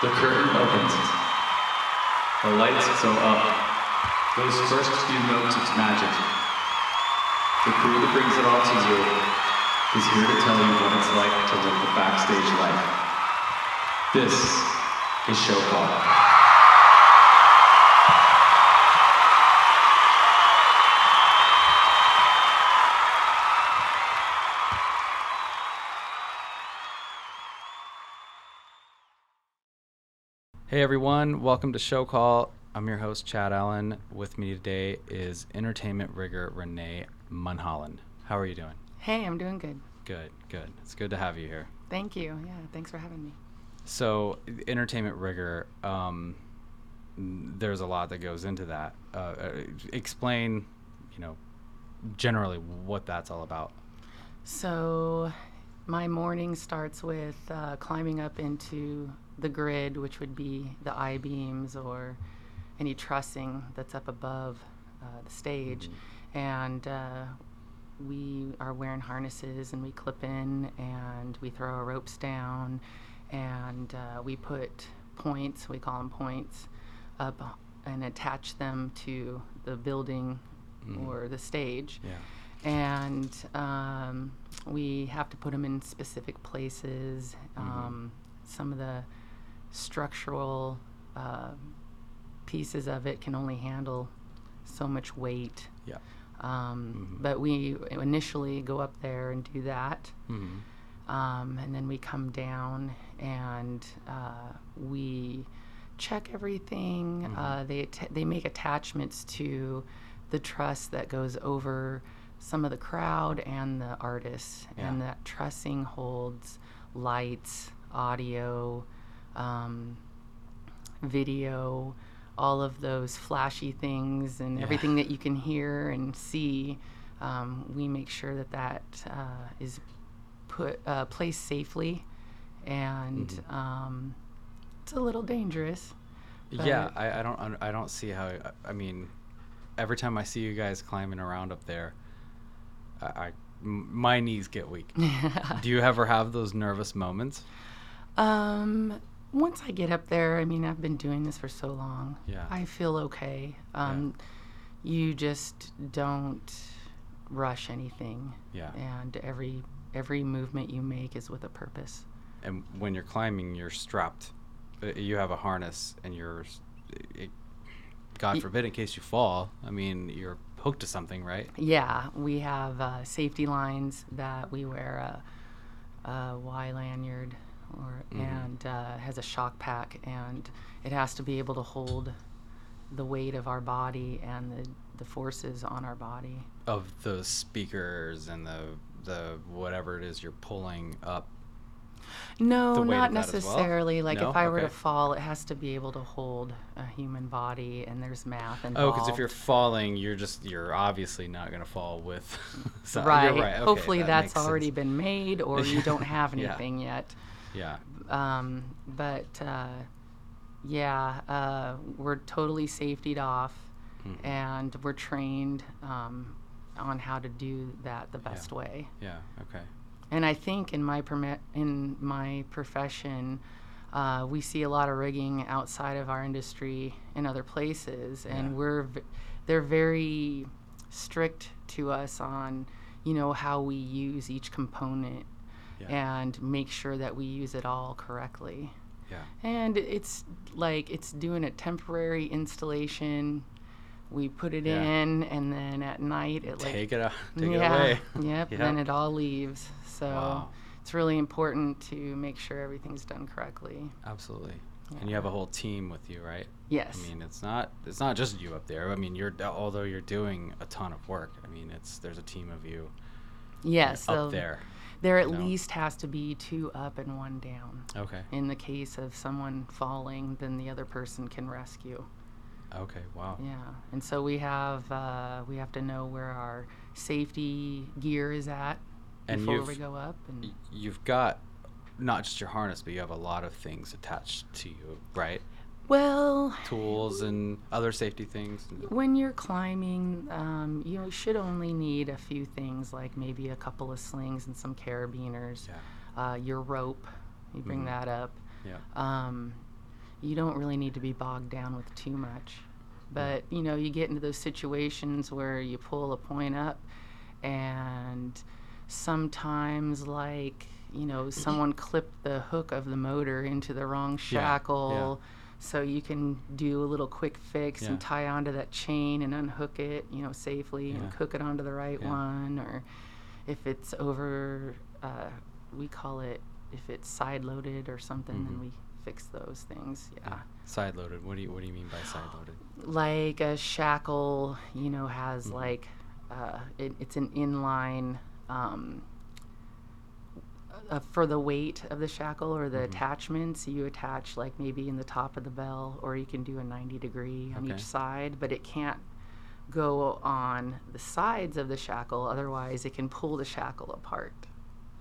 The curtain opens. The lights go up. Those first few notes of magic. The crew that brings it all to you is here to tell you what it's like to live the backstage life. This is Show Call. Hey everyone, welcome to Show Call. I'm your host Chad Allen. With me today is entertainment rigger Renee Munholland. How are you doing? Hey, I'm doing good. Good, good. It's good to have you here. Thank you. Yeah, thanks for having me. So, entertainment rigger, um, there's a lot that goes into that. Uh, uh, explain, you know, generally what that's all about. So, my morning starts with uh, climbing up into the grid, which would be the I beams or any trussing that's up above uh, the stage. Mm-hmm. And uh, we are wearing harnesses and we clip in and we throw our ropes down and uh, we put points, we call them points, up and attach them to the building mm-hmm. or the stage. Yeah and um, we have to put them in specific places. Mm-hmm. Um, some of the structural uh, pieces of it can only handle so much weight. Yeah. Um, mm-hmm. But we initially go up there and do that. Mm-hmm. Um, and then we come down and uh, we check everything. Mm-hmm. Uh, they, t- they make attachments to the truss that goes over some of the crowd and the artists. Yeah. And that trussing holds lights, audio, um, video, all of those flashy things and yeah. everything that you can hear and see. Um, we make sure that that uh, is put uh, placed safely, and mm-hmm. um, it's a little dangerous. Yeah, I, I, don't I don't see how. I mean, every time I see you guys climbing around up there, I, I my knees get weak. Do you ever have those nervous moments? Um, once I get up there, I mean, I've been doing this for so long. Yeah. I feel okay. Um, yeah. You just don't rush anything. Yeah. And every every movement you make is with a purpose. And when you're climbing, you're strapped. Uh, you have a harness, and you're, it, God forbid, in case you fall. I mean, you're hooked to something, right? Yeah, we have uh, safety lines that we wear a, a Y lanyard or mm-hmm. and uh, has a shock pack, and it has to be able to hold the weight of our body and the, the forces on our body. Of the speakers and the the whatever it is you're pulling up. No, not necessarily. Well? Like no? if I were okay. to fall, it has to be able to hold a human body, and there's math involved. Oh, because if you're falling, you're just you're obviously not going to fall with. right. right. Okay, Hopefully, that that's already sense. been made, or you don't have anything yeah. yet. Yeah. Um, but uh, yeah, uh, we're totally safetied off, mm-hmm. and we're trained um, on how to do that the best yeah. way. Yeah. Okay. And I think in my permit in my profession. Uh, we see a lot of rigging outside of our industry in other places, and yeah. we're v- they're very strict to us on you know how we use each component yeah. and make sure that we use it all correctly. Yeah. And it's like it's doing a temporary installation. We put it yeah. in, and then at night it take like it out, take yeah, it away. Yep, yep. Then it all leaves. So wow. it's really important to make sure everything's done correctly. Absolutely. Yeah. And you have a whole team with you, right? Yes. I mean, it's not it's not just you up there. I mean, you're although you're doing a ton of work. I mean, it's there's a team of you. Yes. up so there there at least has to be two up and one down. Okay. In the case of someone falling, then the other person can rescue. Okay. Wow. Yeah, and so we have uh, we have to know where our safety gear is at and before we go up. And you've got not just your harness, but you have a lot of things attached to you, right? Well, tools and other safety things. When you're climbing, um, you should only need a few things like maybe a couple of slings and some carabiners. Yeah. Uh, your rope, you bring mm-hmm. that up. Yeah. Um, you don't really need to be bogged down with too much. But you know, you get into those situations where you pull a point up, and sometimes like you know someone clipped the hook of the motor into the wrong shackle. So you can do a little quick fix Yeah. and tie onto that chain and unhook it, you know, safely Yeah. and hook it onto the right Yeah. one. Or if it's over, uh, we call it if it's side loaded or something, then Mhm. we fix those things. Yeah. Side loaded. What do you What do you mean by side loaded? Like a shackle, you know, has Mhm. like uh, it, it's an inline. Um, uh, for the weight of the shackle or the Mhm. attachments, you attach like maybe in the top of the bell, or you can do a 90 degree on Okay. each side, but it can't go on the sides of the shackle, otherwise, it can pull the shackle apart.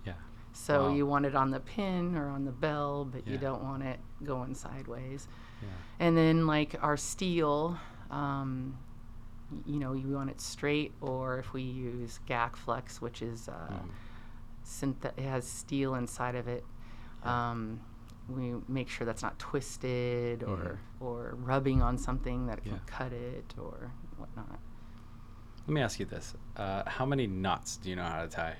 Yeah. So Wow. you want it on the pin or on the bell, but Yeah. you don't want it going sideways. Yeah. And then like our steel, um, you know, you want it straight, or if we use GAC Flex, which is uh, Mhm. synthet- it has steel inside of it. Yeah. Um, we make sure that's not twisted or or rubbing on something that can Yeah. cut it or whatnot. Let me ask you this: uh, How many knots do you know how to tie?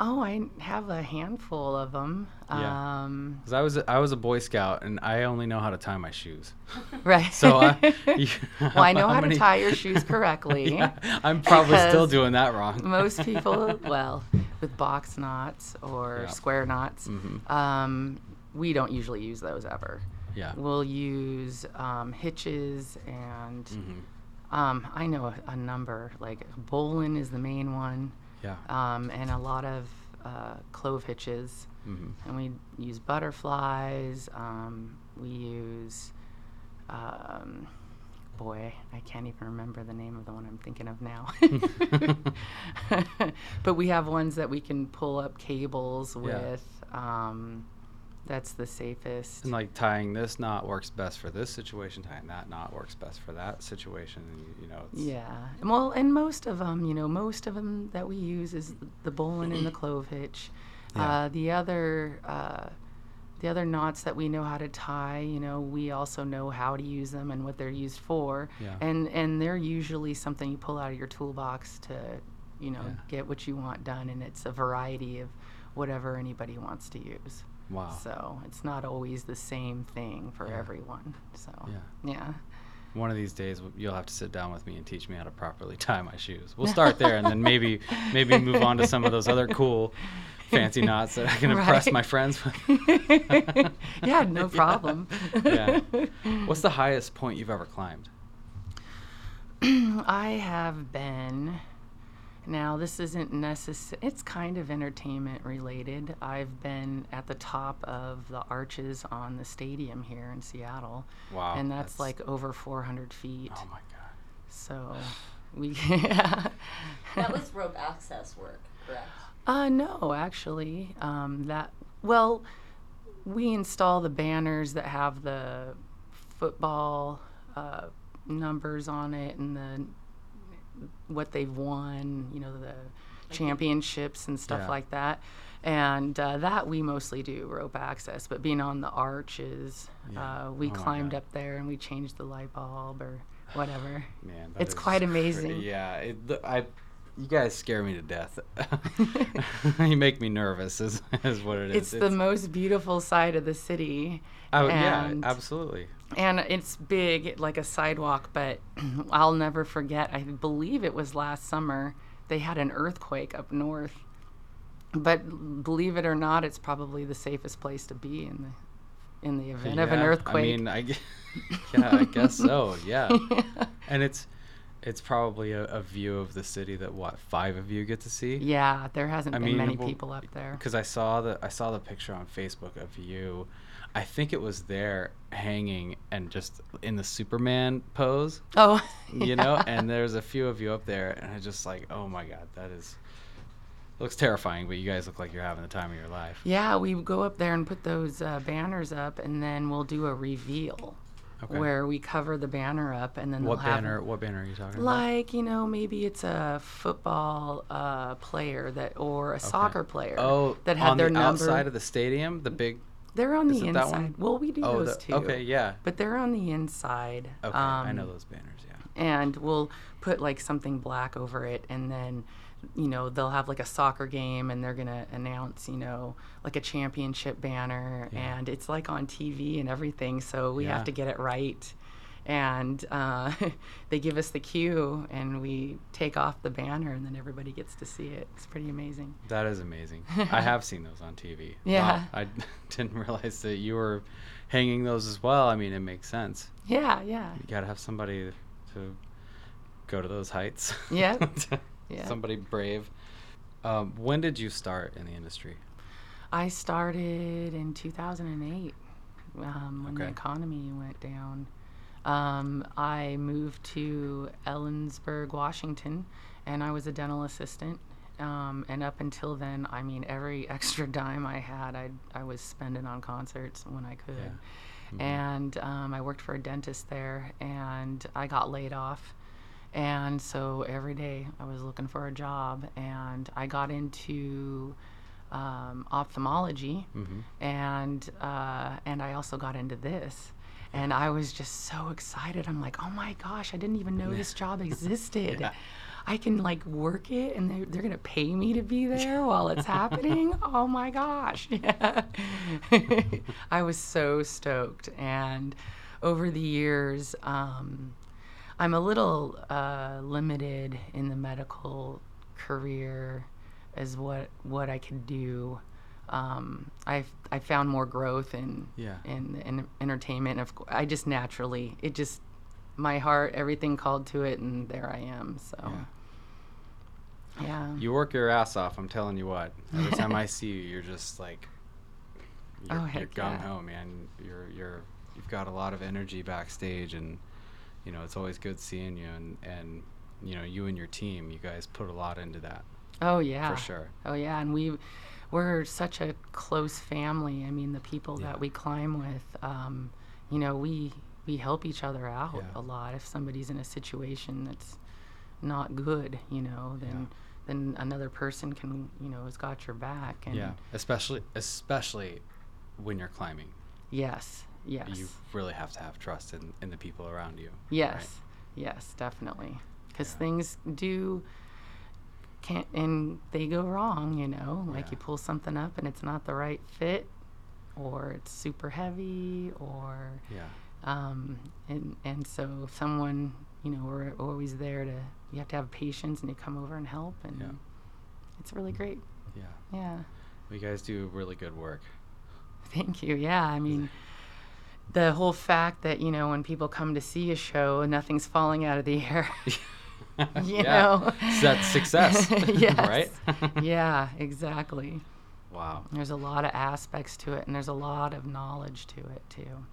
Oh, I have a handful of them. Yeah. Um, Because I was a, I was a Boy Scout and I only know how to tie my shoes. right. So I, you- well, I know how, many- to tie your shoes correctly. Yeah, I'm probably still doing that wrong. Most people, well, with box knots or Yeah. square knots, Mhm. um, we don't usually use those ever. Yeah. We'll use um, hitches and hmm um, I know a, a number. Like bowline is the main one, Yeah. um, and a lot of uh, clove hitches. hmm And we use butterflies. Um, we use, um, boy, I can't even remember the name of the one I'm thinking of now. but we have ones that we can pull up cables Yeah. with. Um, that's the safest. And like tying this knot works best for this situation, tying that knot works best for that situation. And, you know, it's, Yeah. Well, and most of them, you know, most of them that we use is the, the bowline and the clove hitch. Yeah. Uh, the other, uh, the other knots that we know how to tie, you know, we also know how to use them and what they're used for. Yeah. And and they're usually something you pull out of your toolbox to, you know, Yeah. get what you want done, and it's a variety of whatever anybody wants to use. Wow. So it's not always the same thing for Yeah. everyone. So Yeah. yeah. One of these days, you'll have to sit down with me and teach me how to properly tie my shoes. We'll start there, and then maybe maybe move on to some of those other cool, fancy knots that I can impress Right. my friends with. yeah, no problem. yeah. What's the highest point you've ever climbed? I have been. Now, this isn't necessary. It's kind of entertainment related. I've been at the top of the arches on the stadium here in Seattle, Wow. and that's, like over 400 feet. Oh my god. So, we. yeah. That was rope access work, correct? Uh, no, actually, um, that well, we install the banners that have the football uh, numbers on it and the what they've won, you know, the championships and stuff Yeah. like that. And uh, that we mostly do rope access, but being on the arches, Yeah. uh, we Oh climbed up there and we changed the light bulb or whatever. Man, that It's is quite cra- amazing. yeah, it, the, I, you guys scare me to death. you make me nervous, is, is what it is. It's is. the most beautiful side of the city. Oh, yeah, absolutely. and it's big like a sidewalk but i'll never forget i believe it was last summer they had an earthquake up north but believe it or not it's probably the safest place to be in the in the event of an earthquake I mean, I, yeah, I guess so. Yeah, and it's it's probably a, a view of the city that what five of you get to see. yeah there hasn't I been mean, many well, people up there Because I saw the I saw the picture on Facebook of you. I think it was there hanging and just in the Superman pose, oh you know. And there's a few of you up there, and I just like, oh my god, that is looks terrifying. But you guys look like you're having the time of your life. yeah we go up there and put those uh, banners up and then we'll do a reveal Okay. where we cover the banner up and then what they'll have banner? What banner are you talking about? like you know maybe it's a football uh, player that or a soccer player Oh, that had their banner on their the number outside of the stadium, the big. They're on Is the it that inside. one? Well, we do Oh, those the, too. okay, yeah. But they're on the inside. Okay, I um, know those banners. Yeah. and we'll put like something black over it and then you know they'll have like a soccer game and they're gonna announce you know like a championship banner and it's like on tv and everything so we Yeah. have to get it right and uh, they give us the cue and we take off the banner and then everybody gets to see it it's pretty amazing That is amazing. I have seen those on TV. Yeah. Wow, I didn't realize that you were hanging those as well. I mean, it makes sense. yeah yeah You got to have somebody to go to those heights. Yeah. Yeah. Somebody brave. Um, when did you start in the industry? I started in 2008 um, when the economy went down. Um, I moved to Ellensburg, Washington, and I was a dental assistant. Um, and up until then, I mean, every extra dime I had, I I was spending on concerts when I could. Yeah. Mhm. And um, I worked for a dentist there, and I got laid off. And so every day I was looking for a job, and I got into um, ophthalmology, Mhm. and uh, and I also got into this, and I was just so excited. I'm like, oh my gosh, I didn't even know this job existed. Yeah. I can like work it, and they're, they're gonna pay me to be there while it's happening. Oh my gosh! Yeah. I was so stoked, and over the years, um, I'm a little uh, limited in the medical career as what what I can do. Um, I I found more growth in Yeah. in, in entertainment. Of course, I just naturally it just my heart everything called to it, and there I am. So Yeah. yeah, You work your ass off. I'm telling you what. Every time I see you, you're just like, you're, Oh, you're gung yeah. man. You're you're you've got a lot of energy backstage, and you know it's always good seeing you. And and you know you and your team, you guys put a lot into that oh yeah, for sure. Oh yeah, and we we're such a close family. I mean, the people Yeah. that we climb with, um, you know, we we help each other out Yeah. a lot. If somebody's in a situation that's not good, you know, then Yeah. then another person can, you know, has got your back. And Yeah, especially especially when you're climbing, Yes. Yes. you really have to have trust in, in the people around you. Yes, yes, definitely. Because things do can't and they go wrong. You know, like Yeah. you pull something up and it's not the right fit, or it's super heavy, or Yeah. um, and and so someone, you know, we're always there to. You have to have patience and you come over and help, and Yeah. it's really great. Yeah. Yeah. You guys do really good work. Thank you. Yeah, I mean, the whole fact that you know when people come to see a show, and nothing's falling out of the air. you know, So that's success, right? yeah, exactly. Wow. There's a lot of aspects to it, and there's a lot of knowledge to it too.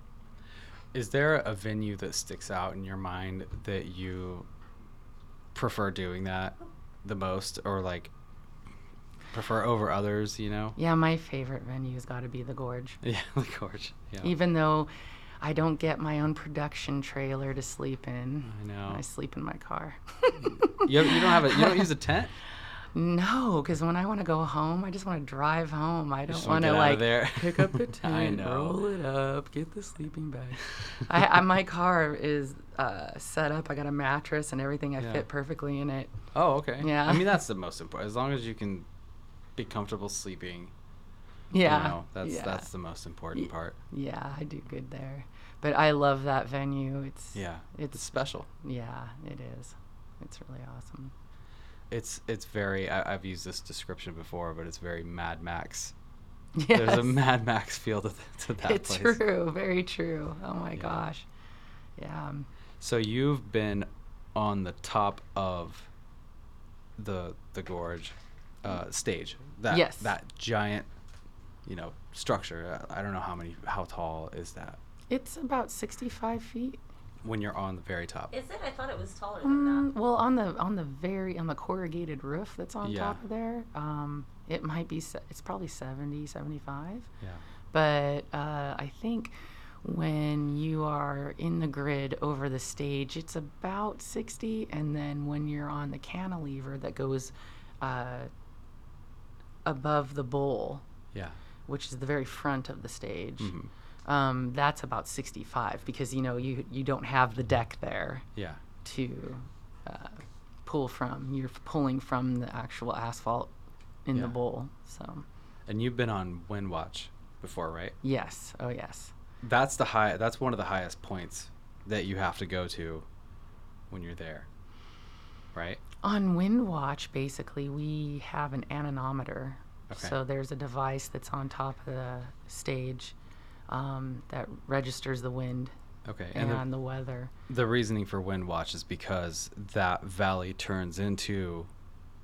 Is there a venue that sticks out in your mind that you prefer doing that the most or like prefer over others, you know? Yeah, my favorite venue's got to be the Gorge. Yeah, the gorge. Yeah. Even though I don't get my own production trailer to sleep in, I know. I sleep in my car. You, you don't have a you don't use a tent? No, because when I want to go home, I just want to drive home. I don't want to get out of like pick up the I tent, know. roll it up, get the sleeping bag. I, I my car is uh, set up. I got a mattress and everything. I Yeah. fit perfectly in it. Oh, okay. Yeah. I mean that's the most important. As long as you can be comfortable sleeping, Yeah, you know, that's yeah. that's the most important part. yeah. I do good there, but I love that venue. It's Yeah. It's it's special. yeah, it is. It's really awesome. It's it's very I, I've used this description before, but it's very Mad Max. Yes. There's a Mad Max feel to, th- to that it's place. true, very true. Oh my Yeah. gosh, yeah. um, So you've been on the top of the the gorge uh, stage. That Yes. that giant, you know, structure. Uh, I don't know how many how tall is that It's about sixty-five feet. when you're on the very top. Is it? I thought it was taller than Mm, that. well, on the on the very on the corrugated roof that's on Yeah. top of there, um, it might be se- it's probably 70, 75. Yeah. But uh, I think when you are in the grid over the stage, it's about 60, and then when you're on the cantilever that goes uh, above the bowl, Yeah. which is the very front of the stage. Mm-hmm. Um, that's about 65 because you know you you don't have the deck there Yeah. to uh, pull from. You're pulling from the actual asphalt in Yeah. the bowl. So And you've been on Wind Watch before, right? yes, oh yes. That's the high. That's one of the highest points that you have to go to when you're there, right? On Wind Watch, basically, we have an anemometer. Okay. So there's a device that's on top of the stage um, that registers the wind Okay. and, And, the, weather. the, the reasoning for Wind Watch is because that valley turns into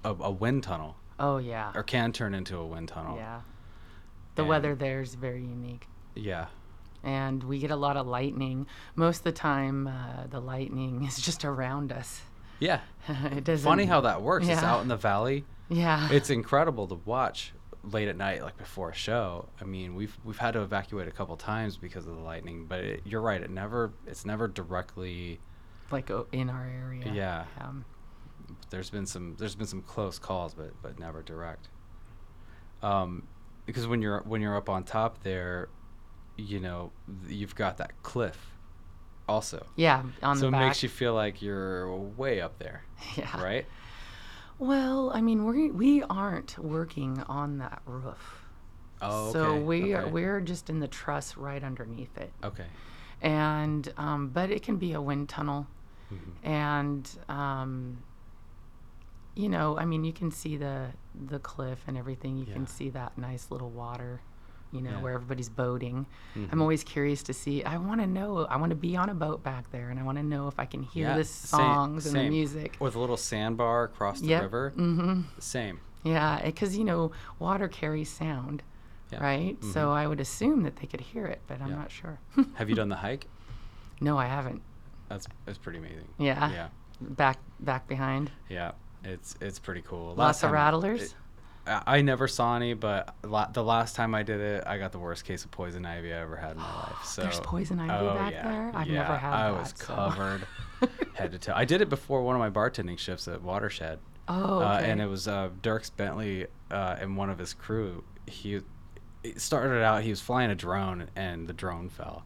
a, a wind tunnel, Oh yeah, or can turn into a wind tunnel. yeah. The And- weather there is very unique, Yeah. and we get a lot of lightning. Most of the time, uh, the lightning is just around us. Yeah. it doesn't. Funny how that works. It's out in the valley. Yeah. It's incredible to watch late at night, like before a show. I mean, we've we've had to evacuate a couple times because of the lightning, but it, you're right. It never. It's never directly. like in our area. Yeah. Um, there's been some there's been some close calls but but never direct um because when you're when you're up on top there you know you've got that cliff also yeah. On so the it back. makes you feel like you're way up there yeah. right Well, I mean, we we aren't working on that roof. oh So okay, we are we're just in the truss right underneath it, okay and um, but it can be a wind tunnel, Mhm. and um, you know, I mean, you can see the the cliff and everything. You Yeah. can see that nice little water, you know, Yeah. where everybody's boating. Mhm. I'm always curious to see. I want to know. I want to be on a boat back there, and I want to know if I can hear Yeah, the same- songs and the music. with a little sandbar across the Yep. river Mm-hmm. same Yeah, because you know, water carries sound, Yeah. right? So Mhm. I would assume that they could hear it, but I'm not sure. have you done the hike no, I haven't. that's that's pretty amazing Yeah. yeah Back back behind. yeah it's it's pretty cool Lots Last of time- rattlers. it- I never saw any, but la- the last time I did it, I got the worst case of poison ivy I ever had in my life. So There's poison ivy Oh, back yeah, there? I've yeah, never had I that, was so- covered head to toe. I did it before one of my bartending shifts at Watershed, oh, uh, and it was uh, Dierks Bentley uh, and one of his crew. He it started out he was flying a drone, and the drone fell.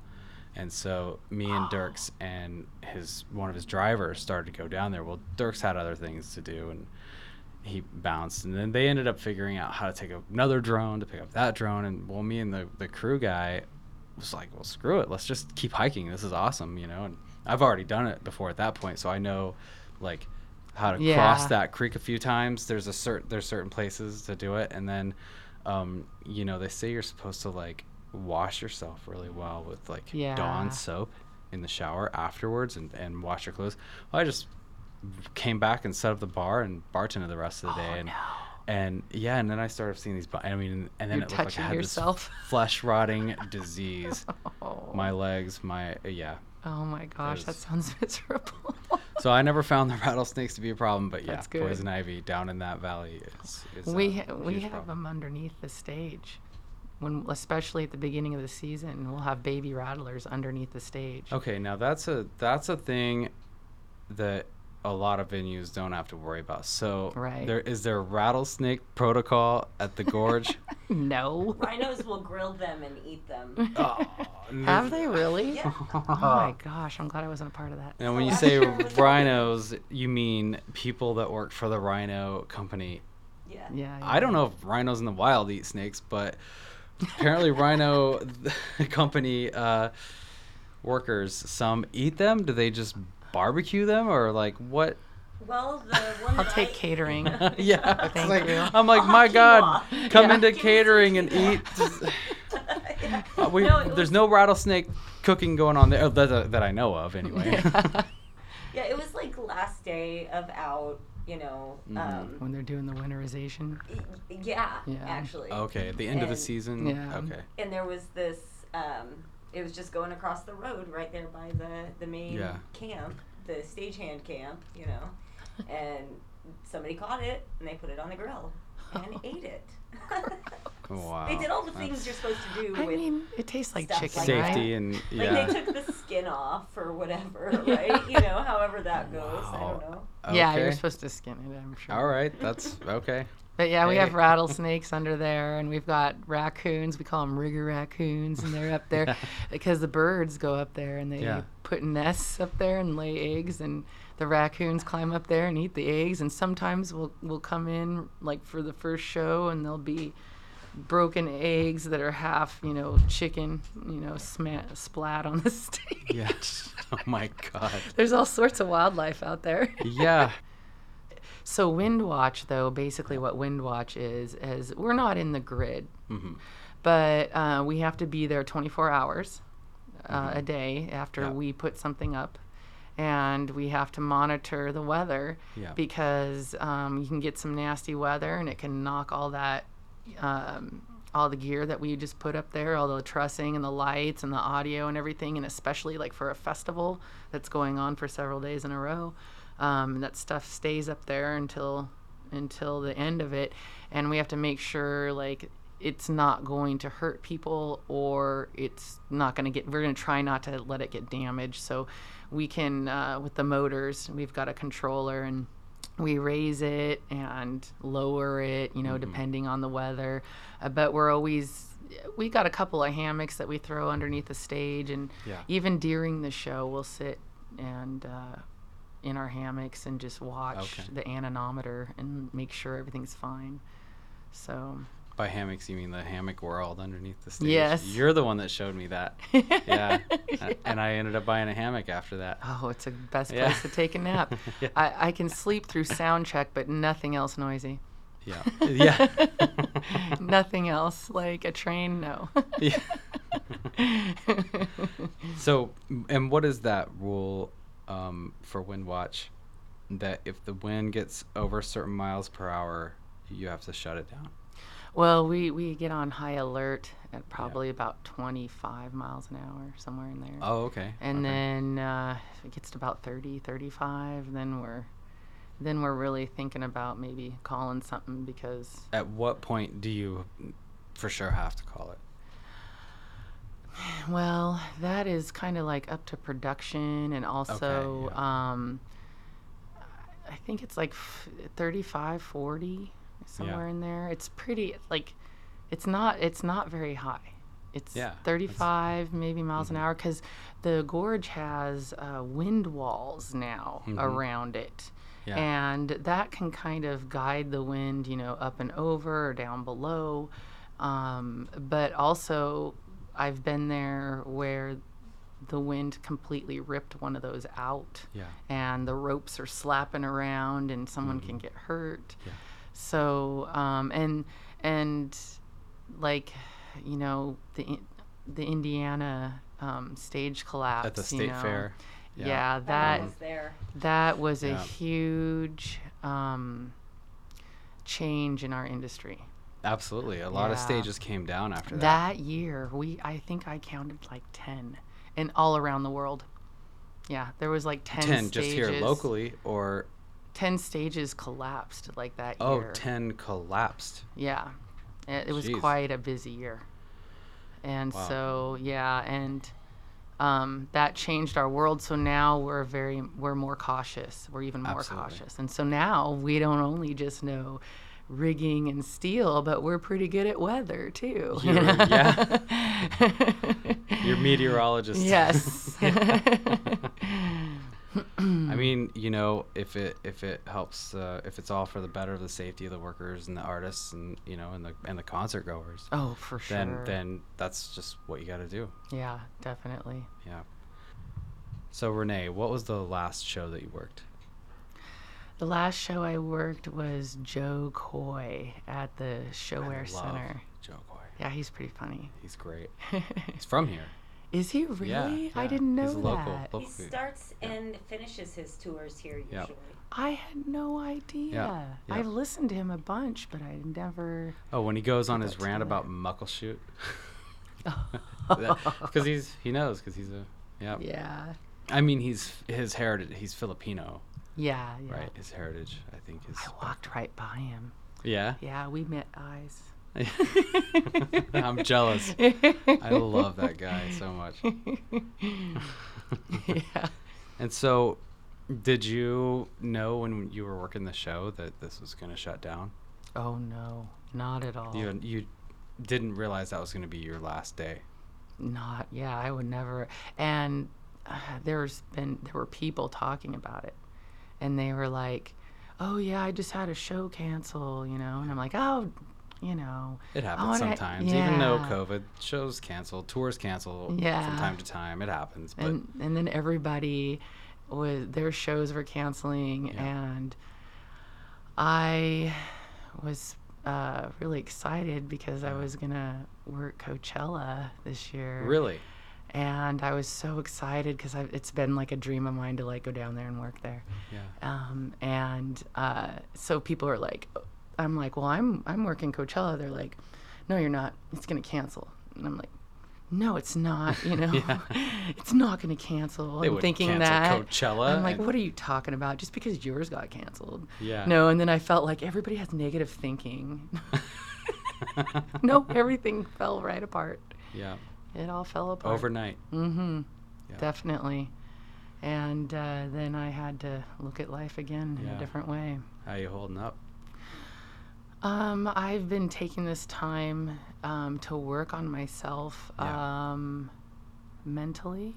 And so me and Dierks and his one of his drivers started to go down there. Well, Dierks had other things to do, and he bounced and then they ended up figuring out how to take another drone to pick up that drone and well me and the, the crew guy was like well screw it let's just keep hiking this is awesome you know and i've already done it before at that point so i know like how to cross that creek a few times. There's a certain there's certain places to do it and then um, you know they say you're supposed to like wash yourself really well with like Yeah. dawn soap in the shower afterwards and, and wash your clothes. Well, i just came back and set up the bar and bartended the rest of the oh, day Oh, and no. and yeah and then i started seeing these i mean and then You're it looked like i had yourself. this flesh rotting disease Oh. my legs my yeah oh my gosh, that sounds miserable. so i never found the rattlesnakes to be a problem but yeah poison ivy down in that valley is, is we ha- we have problem. them underneath the stage. When especially at the beginning of the season, we'll have baby rattlers underneath the stage. okay now that's a that's a thing that a lot of venues don't have to worry about so Right. there is there rattlesnake protocol at the gorge No. Rhinos will grill them and eat them. oh, Have they really? Yeah. Oh my gosh, I'm glad I wasn't a part of that. And when you say I'm sure it was- rhinos, you mean people that work for the rhino company. Yeah. Yeah. I don't know if rhinos in the wild eat snakes, but apparently rhino company uh, workers, some eat them. Do they just barbecue them or like what? Well, the one I'll take I- catering. yeah, Thank like, you. I'm like, I'll my quinoa. God, come Yeah. into Give catering and eat. Yeah. Uh, we, No, there's was- no rattlesnake cooking going on there that, that I know of, anyway. Yeah, it was like last day of out, you know. Mhm. Um, when they're doing the winterization. yeah, Yeah. actually. okay, at the end of the season. Yeah. Okay. And there was this. Um, it was just going across the road right there by the the main Yeah. camp, the stagehand camp, you know. And somebody caught it and they put it on the grill and ate it. Oh, wow, They did all the things that's- you're supposed to do I with mean, it tastes like chicken, like safety right? and Like they took the skin off or whatever, right? you know, however that goes. I Wow. don't know. Yeah, you're supposed to skin it. I'm sure. All right, that's okay. But yeah, we have rattlesnakes under there, and we've got raccoons. We call them rigger raccoons, and they're up there because the birds go up there and they Yeah. put nests up there and lay eggs, and the raccoons climb up there and eat the eggs. And sometimes we'll we'll come in like for the first show, and there'll be broken eggs that are half, you know, chicken, you know, sma- splat on the stage. Yes. Oh my god. There's all sorts of wildlife out there. Yeah. So Wind Watch, though, basically what Wind Watch is, is we're not in the grid, hmm but uh, we have to be there 24 hours uh, a day after Yeah. we put something up. And we have to monitor the weather Yeah. because um, you can get some nasty weather and it can knock all that, um, all the gear that we just put up there, all the trussing and the lights and the audio and everything. And especially like for a festival that's going on for several days in a row, um, that stuff stays up there until until the end of it. And we have to make sure like it's not going to hurt people or it's not going to get we're going to try not to let it get damaged so we can uh, with the motors we've got a controller and we raise it and lower it you know depending on the weather uh, but we're always we got a couple of hammocks that we throw underneath the stage and Yeah. even during the show we'll sit and uh, in our hammocks and just watch Okay. the anemometer and make sure everything's fine so By hammocks, you mean the hammock world underneath the stage? Yes. You're the one that showed me that. Yeah. A- And I ended up buying a hammock after that. Oh, it's the best Yeah. place to take a nap. Yeah. I, I can sleep through sound check, but nothing else noisy. Yeah. Yeah. nothing else. Like a train, no. Yeah. So, and what is that rule um, for wind watch? That if the wind gets over certain miles per hour, you have to shut it down. well, we, we get on high alert at probably about 25 miles an hour, somewhere in there. Oh, okay. and okay. then uh, if it gets to about 30, 35, then we're then we're really thinking about maybe calling something because at what point do you for sure have to call it? Well, that is kind of like up to production and also yeah. um I think it's like f- 35 40 somewhere in there. It's pretty like it's not it's not very high. It's Yeah, that's- 35 maybe miles an hour cuz the gorge has uh, wind walls now Mhm. around it. Yeah. And that can kind of guide the wind, you know, up and over or down below. Um, but also, I've been there where the wind completely ripped one of those out yeah. and the ropes are slapping around and someone can get hurt. Mm-hmm. Yeah. So, um, and, and like, you know, the, the Indiana um, stage collapse At the you state know. fair. Yeah, I that was there. that was a huge um, change in our industry. Absolutely. A lot of stages came down after that. That year, we I think I counted like ten, and all around the world. Yeah, there was like ten. 10 just here locally or Ten stages collapsed like that oh, year. 10 collapsed. Yeah, it, it was quite a busy year, and Wow. so yeah, and um, that changed our world. So now we're very we're more cautious. We're even more Absolutely. cautious, and so now we don't only just know rigging and steel, but we're pretty good at weather too. you You're- know? yeah. Your meteorologist. yes. I mean, you know, if it if it helps, uh, if it's all for the better of the safety of the workers and the artists and you know and the and the concert goers, oh, for sure. then then that's just what you got to do. yeah, definitely. Yeah. So Renee, what was the last show that you worked? The last show I worked was Jo Koy at the I ShoWare love Center. Jo Koy. Yeah, he's pretty funny. He's great. He's from here. Is he really? Yeah, I didn't know He's a local- that. local- He Okay. starts Yeah. and finishes his tours here usually. Yeah. I had no idea. yeah. I've listened to him a bunch, but I never. Oh, when he goes on his That's rant good. about Muckleshoot. Because he's he knows because he's a yeah. Yeah. I mean he's his heritage. He's Filipino, Yeah. Yeah. right? His heritage, I think, is I walked right by him. yeah. Yeah, we met eyes. I'm jealous. I love that guy so much. yeah. And so, did you know when you were working the show that this was going to shut down? Oh no, not at all. You you didn't realize that was going to be your last day. Not yeah, I would never. And uh, there's been there were people talking about it, and they were like, "Oh yeah, I just had a show cancel," you know, and I'm like, "Oh, you know, It happens sometimes, even though. COVID shows cancel, tours cancel Yeah. from time to time. It happens, but and and then everybody was their shows were canceling Yeah. and i was uh, really excited because i was gonna work coachella this year really, and i was so excited because it's been like a dream of mine to like go down there and work there. Yeah, um, and uh, so people are like i'm like well i'm i'm working coachella. They're like no you're not. It's gonna cancel. And i'm like no it's not you know? Yeah. it's not gonna cancel. They i'm thinking cancel that. Coachella i'm like what are you talking about? Just because yours got canceled. Yeah. no and then i felt like everybody has negative thinking. No everything fell right apart. Yeah, it all fell apart overnight. mm-hmm Yeah. definitely and uh, then i had to look at life again in a different way How you holding up? Um, I've been taking this time um, to work on myself Yeah. um, mentally.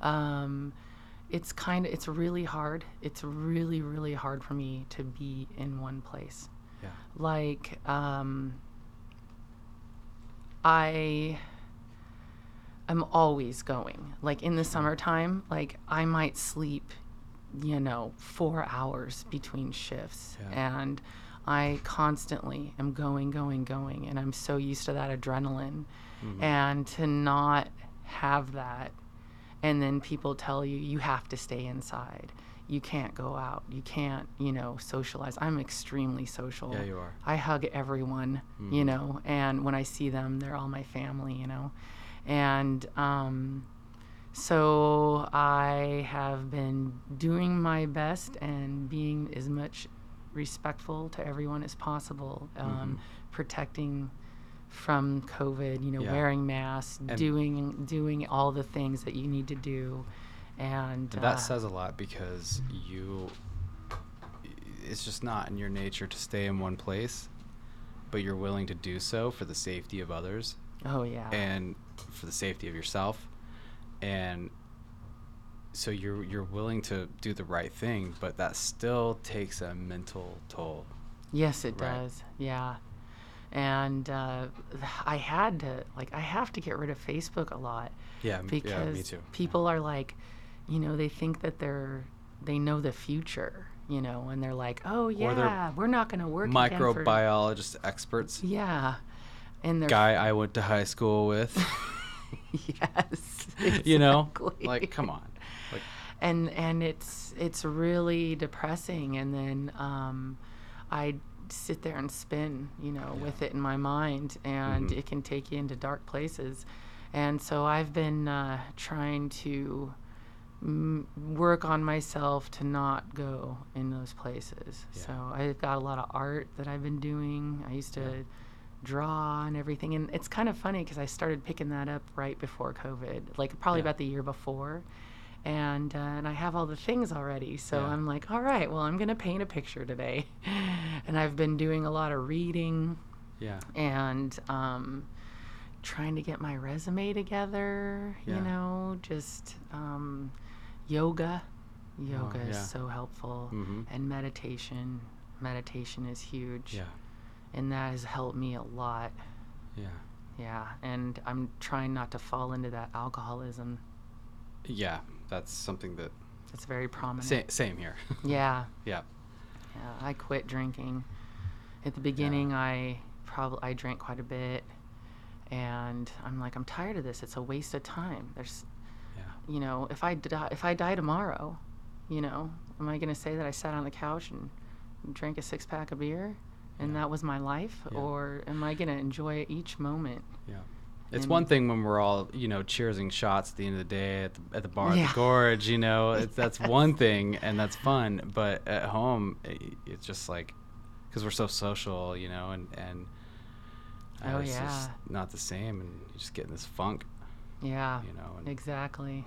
Um, it's kind of it's really hard. It's really really hard for me to be in one place. Yeah, Like um, I am always going. Like in the summertime, like I might sleep, you know, four hours between shifts, Yeah. and I constantly am going, going, going, and I'm so used to that adrenaline, Mm-hmm. and to not have that, and then people tell you you have to stay inside. You can't go out. You can't, you know, socialize. I'm extremely social. Yeah, you are. I hug everyone, you know, and when I see them, they're all my family, you know. And um, so I have been doing my best and being as much respectful to everyone as possible, um, protecting from COVID, you know, Yeah. wearing masks, And- doing doing all the things that you need to do. And, And uh, that says a lot because you it's just not in your nature to stay in one place but you're willing to do so for the safety of others oh yeah, and for the safety of yourself and so you're you're willing to do the right thing but that still takes a mental toll Yes, it Right. does. Yeah. And uh, I had to, like, I have to get rid of Facebook a lot yeah because yeah me too people are like, you know, they think that they're, they know the future, you know, and they're like, oh, yeah, we're not going to work again for-" microbiologist experts Yeah. And guy I went to high school with. Yes. you know? like come on. Like and and it's it's really depressing. And then um i sit there and spin you know with it in my mind. And Mhm. it can take you into dark places. And so i've been uh, trying to m- work on myself to not go in those places. Yeah. so i've got a lot of art that i've been doing. I used to draw and everything and it's kind of funny because i started picking that up right before covid like probably Yeah. about the year before and uh, and I have all the things already. So Yeah. I'm like, all right, well, I'm gonna paint a picture today, and I've been doing a lot of reading yeah and um, trying to get my resume together. Yeah. You know, just um, yoga. Yoga yeah. is so helpful, Mhm. and meditation. Meditation is huge, yeah and that has helped me a lot. yeah Yeah, and I'm trying not to fall into that alcoholism. yeah that's something that It's very prominent. same, same here Yeah. yeah Yeah, I quit drinking. At the beginning, I probably I drank quite a bit, and I'm like, I'm tired of this. It's a waste of time. There's, yeah you know, if I die, if I die tomorrow, you know, am I gonna say that I sat on the couch and drank a six pack of beer, and Yeah. that was my life, Yeah. or am I gonna enjoy each moment? Yeah. It's And- one thing when we're all, you know, cheersing shots at the end of the day at the, at the bar at the gorge, you know, it's, that's one thing and that's fun. But at home, i it's just like, because we're so social, you know, and, and uh, Oh, it's just not the same. And you just get in this funk, Yeah. you know. Exactly.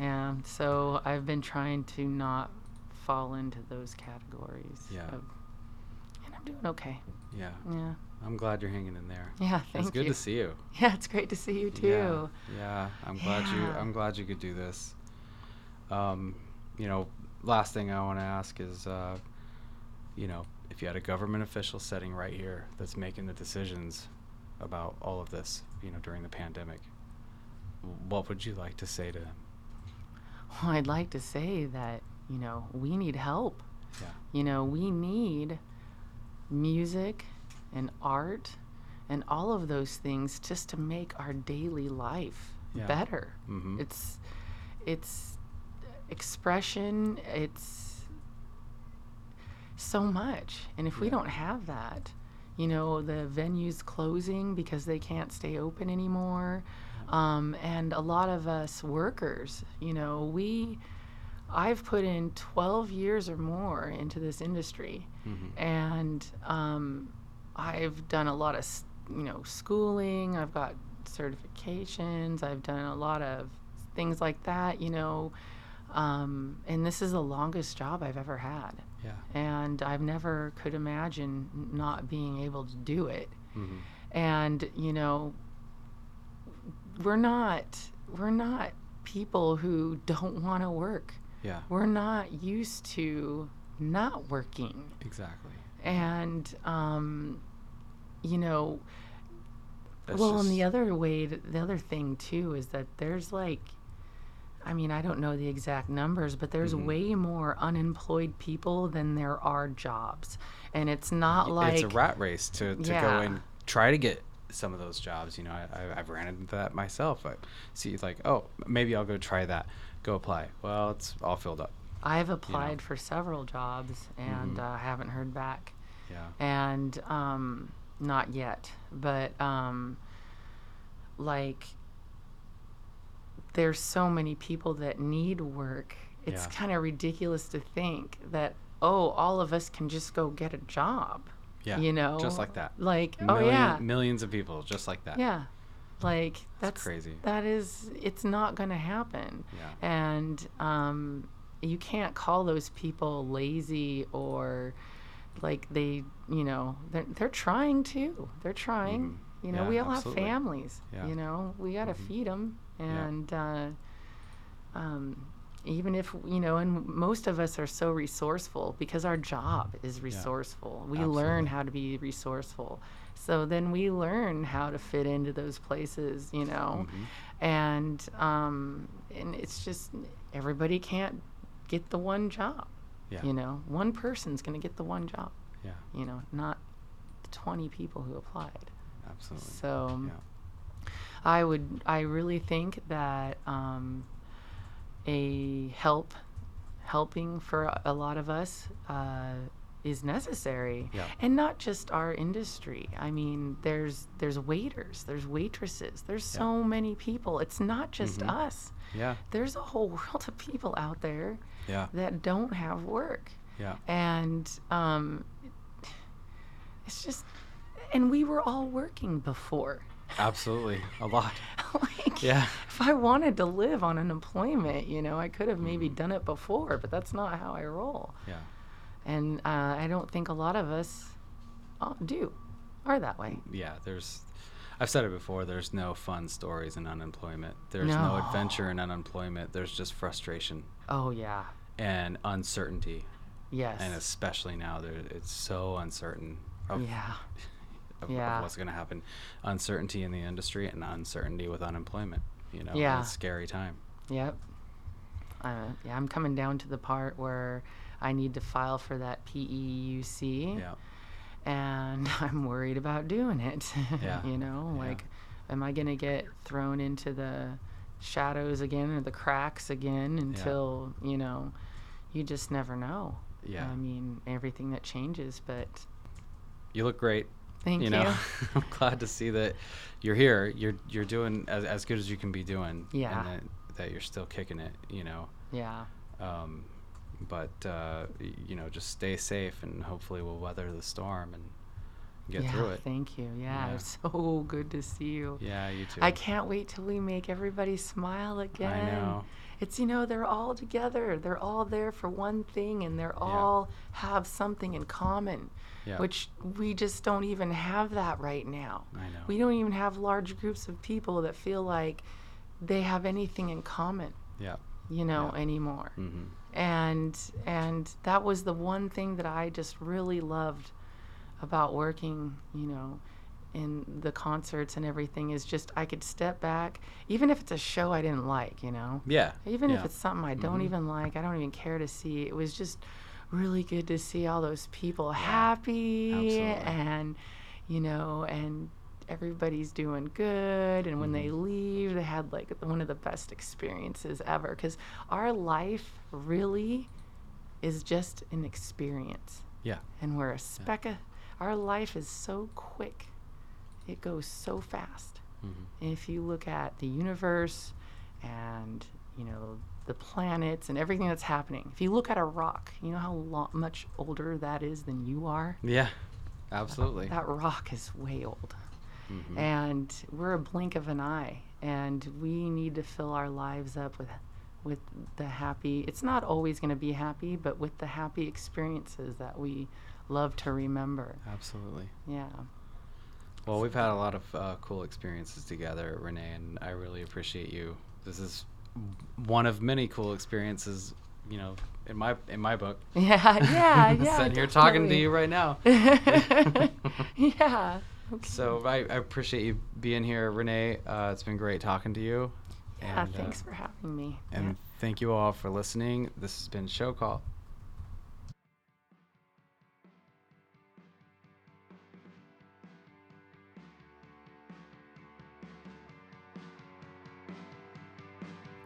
Yeah. So I've been trying to not fall into those categories. Yeah. Of, and I'm I'm doing okay. Yeah. Yeah. I'm glad you're hanging in there. Yeah, thank It's good you. to see you. Yeah, it's great to see you too. Yeah, yeah. I'm glad you. I'm glad you could do this. Um, you know, last thing I want to ask is, uh, you know, if you had a government official sitting right here that's making the decisions about all of this, you know, during the pandemic, what would you like to say to them? Well, I'd like to say that, you know, we need help. Yeah. You know, we need music and art and all of those things just to make our daily life Yeah. better. Mhm. It's it's expression, it's so much. And if we don't have that, you know, the venues closing because they can't stay open anymore. Um, and a lot of us workers, you know, we, I've put in 12 years or more into this industry. Mhm. And um, I've done a lot of, you know, schooling, I've got certifications, I've done a lot of things like that, you know. Um, and this is the longest job I've ever had Yeah. and I've never could imagine not being able to do it. Mhm. And you know, we're not we're not people who don't want to work. Yeah. We're not used to not working. Exactly. And um, you know, That's well, and the other way, to, the other thing too, is that there's like, I mean, I don't know the exact numbers, but there's Mhm. way more unemployed people than there are jobs, and it's not like it's a rat race to, to go and try to get some of those jobs. You know, I, I, I've ran into that myself. I see like, oh, maybe I'll go try that. Go apply. Well, it's all filled up. I've applied for several jobs and Mhm. uh, haven't heard back, Yeah. and um, not yet, but um, like. There's so many people that need work. It's Yeah. kind of ridiculous to think that oh, all of us can just go get a job. Yeah. you know Just like that. like oh Million- yeah Millions of people just like that. yeah like that's crazy. that is it's not going to happen Yeah. and um you can't call those people lazy or like they you know they're, they're trying too they're trying Mhm. you know Yeah, we all absolutely. have families Yeah. you know we got to Mhm. feed them Yeah. and uh um even if you know and most of us are so resourceful because our job is resourceful yeah, we Absolutely. learn how to be resourceful so then we learn how to fit into those places you know Mhm. and um and it's just everybody can't get the one job Yeah. you know one person's going to get the one job Yeah. you know not the 20 people who applied Absolutely. so yeah. I would, I really think that um, a help, helping for a- a lot of us uh, is necessary, Yeah. and not just our industry. I mean, there's there's waiters, there's waitresses, there's Yeah. so many people. It's not just Mhm. us. Yeah. There's a whole world of people out there Yeah. that don't have work Yeah. and um, it's just and we were all working before Absolutely. A lot. like Yeah. if i wanted to live on unemployment you know i could have maybe Mhm. done it before but that's not how i roll Yeah. And uh, i don't think a lot of us uh, do are that way Yeah. There's. I've said it before. There's no fun stories in unemployment. There's no, No. adventure in unemployment. There's just frustration oh yeah and uncertainty, yes and especially now, there it's so uncertain of, yeah of, of Yeah. what's going to happen. Uncertainty in the industry and uncertainty with unemployment. You know, Yeah. it's a scary time. Yep. Uh, yeah, I'm coming down to the part where I need to file for that PEUC. Yeah. and I'm worried about doing it. Yeah. you know, Yeah. like, am I going to get thrown into the shadows again or the cracks again until, you know, you just never know. Yeah. I mean, everything that changes, but You look great. thank you. you know, I'm glad to see that you're here. You're you're doing as, as good as you can be doing. Yeah. And that, that you're still kicking it. You know. yeah. Um, but uh, you know, just stay safe, and hopefully we'll weather the storm and get yeah, through it. Thank you. Yeah, Yeah. it's so good to see you. Yeah, you too. I can't wait till we make everybody smile again. I know. it's you know they're all together they're all there for one thing and they're all have something in common Yeah. which we just don't even have that right now I know. we don't even have large groups of people that feel like they have anything in common yeah. you know anymore hmm and and that was the one thing that I just really loved about working, you know, in the concerts and everything is just I could step back, even if it's a show I didn't like, you know, Yeah. even if it's something I don't mm-hmm. even like, I don't even care to see. It was just really good to see all those people happy absolutely. and you know and everybody's doing good and when they Mm-hmm. leave they had like one of the best experiences ever because our life really is just an experience Yeah. and we're a speck of our life is so quick it goes so fast Mhm. if you look at the universe and you know the planets and everything that's happening if you look at a rock you know how lo- much older that is than you are Yeah. Absolutely. that rock is way old Mhm. and we're a blink of an eye and we need to fill our lives up with with the happy it's not always going to be happy but with the happy experiences that we love to remember Absolutely. yeah Well, we've had a lot of uh, cool experiences together, Renee, and I really appreciate you. This is one of many cool experiences, you know, in my in my book. yeah yeah yeah Sitting here talking to you right now. yeah okay. So I, I appreciate you being here, Renee. Uh, it's been great talking to you. yeah and, uh, thanks for having me And Yeah. thank you all for listening. This has been Show Call.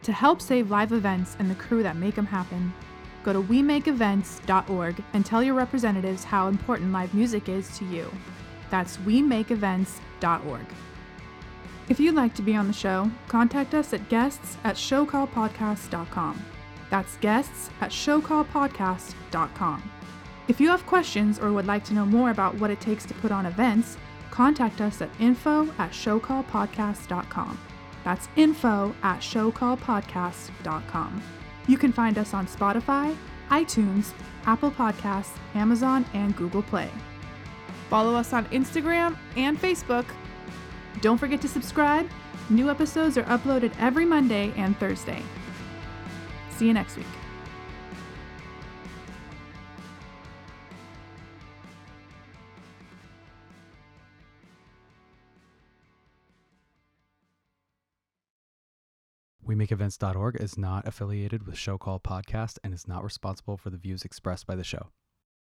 To help save live events and the crew that make them happen, go to WeMakeEvents.org and tell your representatives how important live music is to you. That's WeMakeEvents.org. If you'd like to be on the show, contact us at guests at showcallpodcast.com. That's guests at showcallpodcast.com. If you have questions or would like to know more about what it takes to put on events, contact us at info at showcallpodcast.com. That's info at showcallpodcast.com. You can find us on Spotify, iTunes, Apple Podcasts, Amazon, and Google Play. Follow us on Instagram and Facebook. Don't forget to subscribe. New episodes are uploaded every Monday and Thursday. See you next week. WeMakeEvents.org is not affiliated with Show Call Podcast and is not responsible for the views expressed by the show.